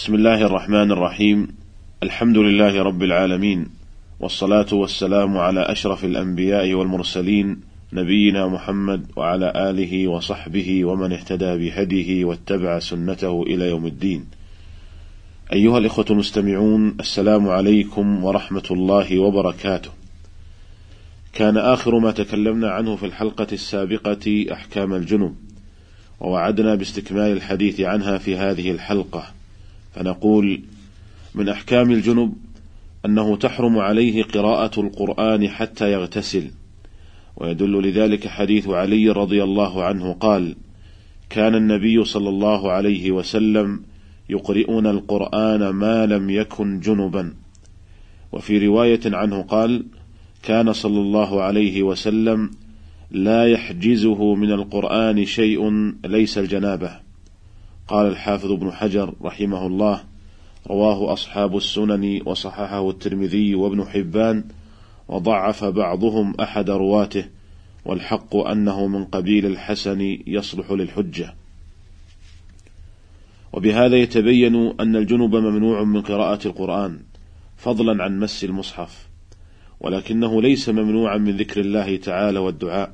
بسم الله الرحمن الرحيم الحمد لله رب العالمين والصلاة والسلام على أشرف الأنبياء والمرسلين نبينا محمد وعلى آله وصحبه ومن اهتدى بهديه واتبع سنته إلى يوم الدين. أيها الإخوة المستمعون السلام عليكم ورحمة الله وبركاته. كان آخر ما تكلمنا عنه في الحلقة السابقة أحكام الجنب، ووعدنا باستكمال الحديث عنها في هذه الحلقة، فنقول: من أحكام الجنب أنه تحرم عليه قراءة القرآن حتى يغتسل، ويدل لذلك حديث علي رضي الله عنه قال: كان النبي صلى الله عليه وسلم يقرئون القرآن ما لم يكن جنبا، وفي رواية عنه قال: كان صلى الله عليه وسلم لا يحجزه من القرآن شيء ليس الجنابة. قال الحافظ ابن حجر رحمه الله: رواه أصحاب السنن وصححه الترمذي وابن حبان وضعف بعضهم أحد رواته والحق أنه من قبيل الحسن يصلح للحجة. وبهذا يتبين أن الجنب ممنوع من قراءة القرآن فضلا عن مس المصحف ولكنه ليس ممنوعا من ذكر الله تعالى والدعاء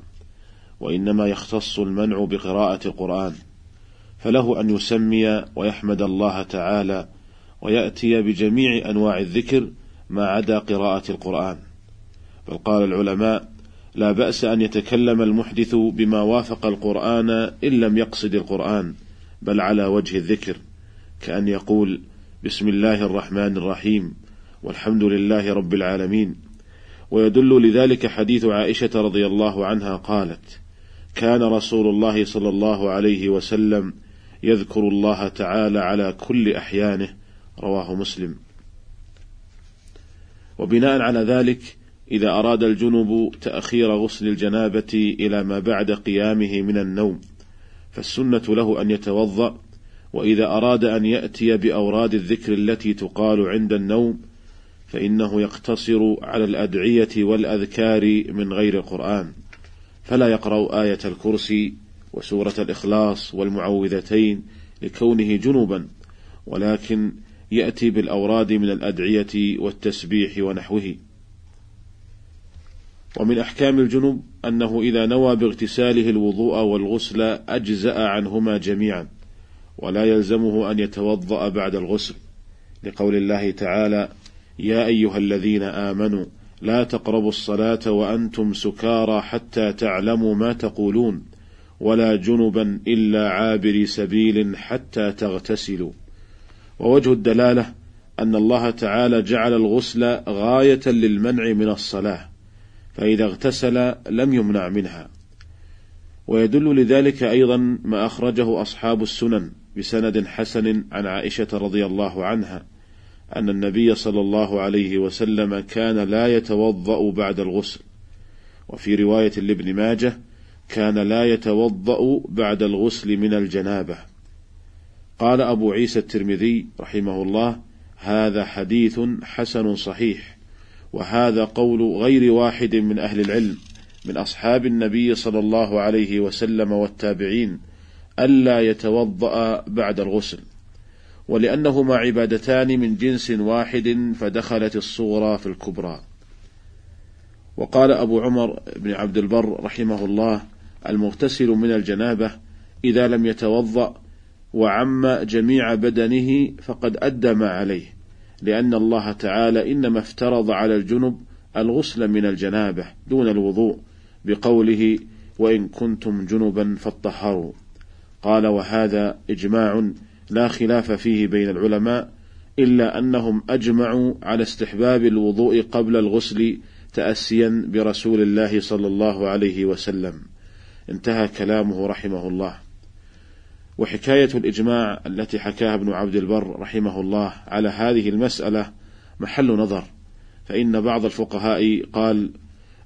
وإنما يختص المنع بقراءة القرآن. فله أن يسمي ويحمد الله تعالى ويأتي بجميع أنواع الذكر ما عدا قراءة القرآن. بل قال العلماء لا بأس أن يتكلم المحدث بما وافق القرآن إن لم يقصد القرآن بل على وجه الذكر كأن يقول بسم الله الرحمن الرحيم والحمد لله رب العالمين. ويدل لذلك حديث عائشة رضي الله عنها قالت كان رسول الله صلى الله عليه وسلم يذكر الله تعالى على كل أحيانه رواه مسلم. وبناء على ذلك إذا أراد الجنب تأخير غسل الجنابة إلى ما بعد قيامه من النوم فالسنة له أن يتوضأ وإذا أراد أن يأتي بأوراد الذكر التي تقال عند النوم فإنه يقتصر على الأدعية والأذكار من غير القرآن. فلا يقرأ آية الكرسي وسورة الإخلاص والمعوذتين لكونه جنبا ولكن يأتي بالأوراد من الأدعية والتسبيح ونحوه. ومن أحكام الجنب أنه إذا نوى باغتساله الوضوء والغسل أجزأ عنهما جميعا ولا يلزمه أن يتوضأ بعد الغسل. لقول الله تعالى يا أيها الذين آمنوا لا تقربوا الصلاة وأنتم سكارى حتى تعلموا ما تقولون ولا جنبا إلا عابري سبيل حتى تغتسلوا. ووجه الدلالة أن الله تعالى جعل الغسل غاية للمنع من الصلاة فإذا اغتسل لم يمنع منها. ويدل لذلك أيضا ما أخرجه أصحاب السنن بسند حسن عن عائشة رضي الله عنها أن النبي صلى الله عليه وسلم كان لا يتوضأ بعد الغسل. وفي رواية لابن ماجه كان لا يتوضأ بعد الغسل من الجنابة. قال أبو عيسى الترمذي رحمه الله هذا حديث حسن صحيح وهذا قول غير واحد من أهل العلم من أصحاب النبي صلى الله عليه وسلم والتابعين ألا يتوضأ بعد الغسل ولأنهما عبادتان من جنس واحد فدخلت الصغرى في الكبرى. وقال أبو عمر بن عبد البر رحمه الله المغتسل من الجنابة إذا لم يتوضأ وعم جميع بدنه فقد أدى ما عليه لأن الله تعالى إنما افترض على الجنب الغسل من الجنابة دون الوضوء بقوله وإن كنتم جنبا فاطهروا قال وهذا إجماع لا خلاف فيه بين العلماء إلا أنهم أجمعوا على استحباب الوضوء قبل الغسل تأسيا برسول الله صلى الله عليه وسلم انتهى كلامه رحمه الله. وحكاية الإجماع التي حكاها ابن عبد البر رحمه الله على هذه المسألة محل نظر فإن بعض الفقهاء قال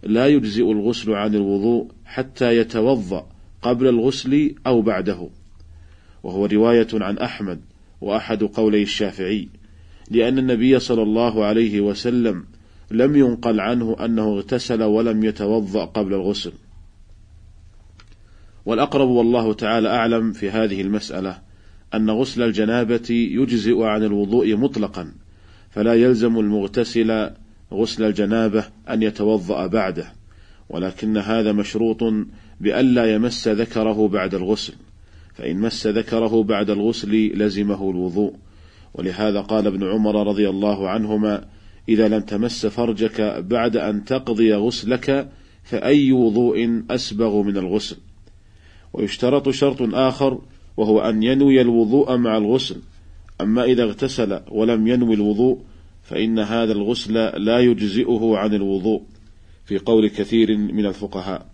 لا يجزئ الغسل عن الوضوء حتى يتوضأ قبل الغسل أو بعده وهو رواية عن أحمد وأحد قولي الشافعي لأن النبي صلى الله عليه وسلم لم ينقل عنه أنه اغتسل ولم يتوضأ قبل الغسل. والأقرب والله تعالى أعلم في هذه المسألة أن غسل الجنابة يجزئ عن الوضوء مطلقا فلا يلزم المغتسل غسل الجنابة أن يتوضأ بعده ولكن هذا مشروط بألا يمس ذكره بعد الغسل فإن مس ذكره بعد الغسل لزمه الوضوء. ولهذا قال ابن عمر رضي الله عنهما إذا لم تمس فرجك بعد أن تقضي غسلك فأي وضوء أسبغ من الغسل. ويشترط شرط آخر وهو أن ينوي الوضوء مع الغسل. أما إذا اغتسل ولم ينوي الوضوء فإن هذا الغسل لا يجزئه عن الوضوء في قول كثير من الفقهاء.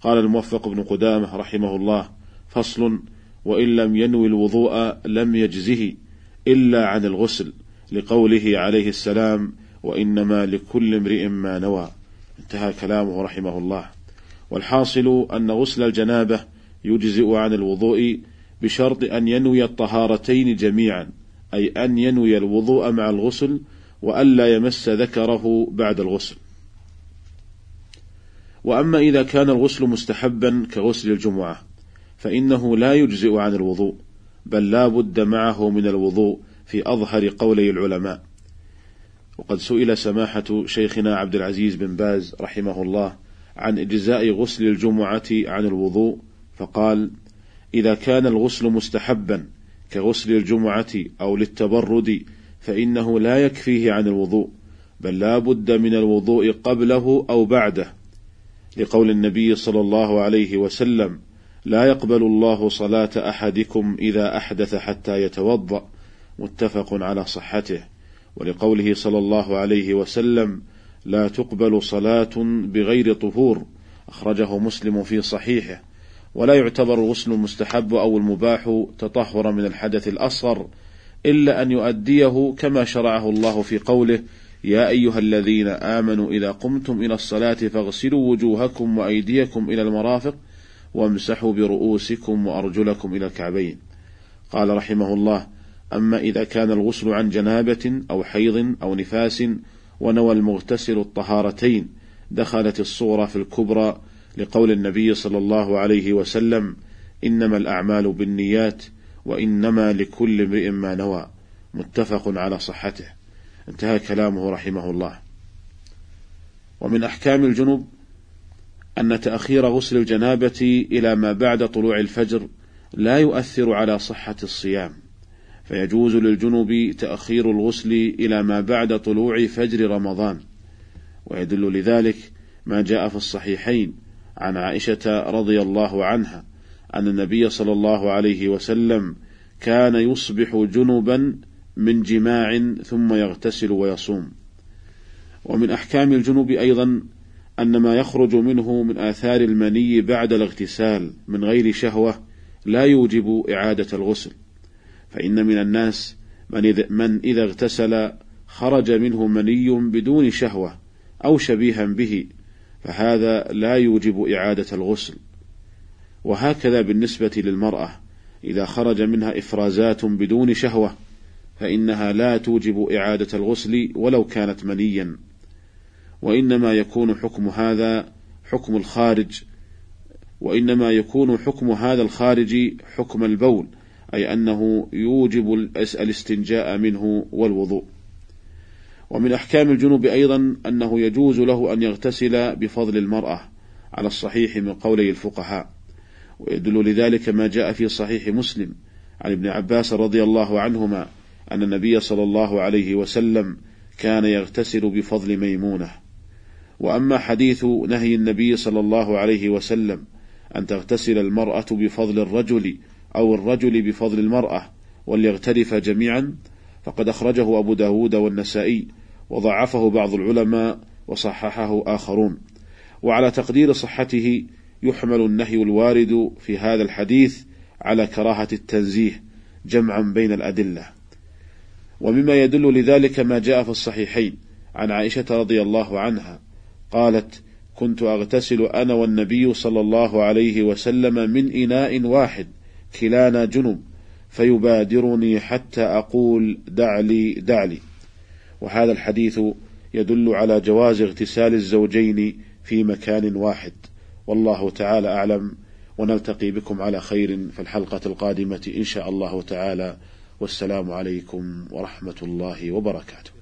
قال الموفق بن قدامة رحمه الله فصل وإن لم ينوي الوضوء لم يجزه إلا عن الغسل لقوله عليه السلام وإنما لكل امرئ ما نوى. انتهى كلامه رحمه الله. والحاصل أن غسل الجنابة يجزئ عن الوضوء بشرط أن ينوي الطهارتين جميعا أي أن ينوي الوضوء مع الغسل وألا يمس ذكره بعد الغسل. وأما إذا كان الغسل مستحبا كغسل الجمعة فإنه لا يجزئ عن الوضوء بل لا بد معه من الوضوء في أظهر قولي العلماء. وقد سئل سماحة شيخنا عبد العزيز بن باز رحمه الله عن إجزاء غسل الجمعة عن الوضوء فقال إذا كان الغسل مستحبا كغسل الجمعة أو للتبرد فإنه لا يكفيه عن الوضوء بل لا بد من الوضوء قبله أو بعده. لقول النبي صلى الله عليه وسلم لا يقبل الله صلاة أحدكم إذا أحدث حتى يتوضأ متفق على صحته. ولقوله صلى الله عليه وسلم لا تقبل صلاة بغير طهور أخرجه مسلم في صحيحه. ولا يعتبر الغسل المستحب أو المباح تطهرا من الحدث الأصغر إلا أن يؤديه كما شرعه الله في قوله يا أيها الذين آمنوا إذا قمتم إلى الصلاة فاغسلوا وجوهكم وأيديكم إلى المرافق وامسحوا برؤوسكم وأرجلكم إلى الكعبين. قال رحمه الله أما إذا كان الغسل عن جنابة أو حيض أو نفاس ونوى المغتسل الطهارتين دخلت الصورة في الكبرى لقول النبي صلى الله عليه وسلم إنما الأعمال بالنيات وإنما لكل امرئ ما نوى. متفق على صحته. انتهى كلامه رحمه الله. ومن أحكام الجنوب أن تأخير غسل الجنابة إلى ما بعد طلوع الفجر لا يؤثر على صحة الصيام. فيجوز للجنوب تأخير الغسل إلى ما بعد طلوع فجر رمضان. ويدل لذلك ما جاء في الصحيحين عن عائشة رضي الله عنها أن النبي صلى الله عليه وسلم كان يصبح جنبا من جماع ثم يغتسل ويصوم. ومن أحكام الجنوب أيضا أن ما يخرج منه من آثار المني بعد الاغتسال من غير شهوة لا يوجب إعادة الغسل. فإن من الناس من إذا, من إذا اغتسل خرج منه مني بدون شهوة أو شبيها به فهذا لا يوجب إعادة الغسل. وهكذا بالنسبة للمرأة إذا خرج منها إفرازات بدون شهوة فإنها لا توجب إعادة الغسل ولو كانت منيا. وإنما يكون حكم هذا حكم الخارج وإنما يكون حكم هذا الخارج حكم البول أي أنه يوجب الاستنجاء منه والوضوء. ومن أحكام الجنوب أيضا أنه يجوز له أن يغتسل بفضل المرأة على الصحيح من قولي الفقهاء. ويدل لذلك ما جاء في صحيح مسلم عن ابن عباس رضي الله عنهما أن النبي صلى الله عليه وسلم كان يغتسل بفضل ميمونة. وأما حديث نهي النبي صلى الله عليه وسلم أن تغتسل المرأة بفضل الرجل أو الرجل بفضل المرأة وليغترف جميعا فقد أخرجه أبو داود والنسائي وضعفه بعض العلماء وصححه آخرون. وعلى تقدير صحته يحمل النهي الوارد في هذا الحديث على كراهة التنزيه جمعا بين الأدلة. ومما يدل لذلك ما جاء في الصحيحين عن عائشة رضي الله عنها قالت كنت أغتسل أنا والنبي صلى الله عليه وسلم من إناء واحد كلانا جنب فيبادرني حتى أقول دع لي دع لي. وهذا الحديث يدل على جواز اغتسال الزوجين في مكان واحد. والله تعالى أعلم ونلتقي بكم على خير في الحلقة القادمة إن شاء الله تعالى. والسلام عليكم ورحمة الله وبركاته.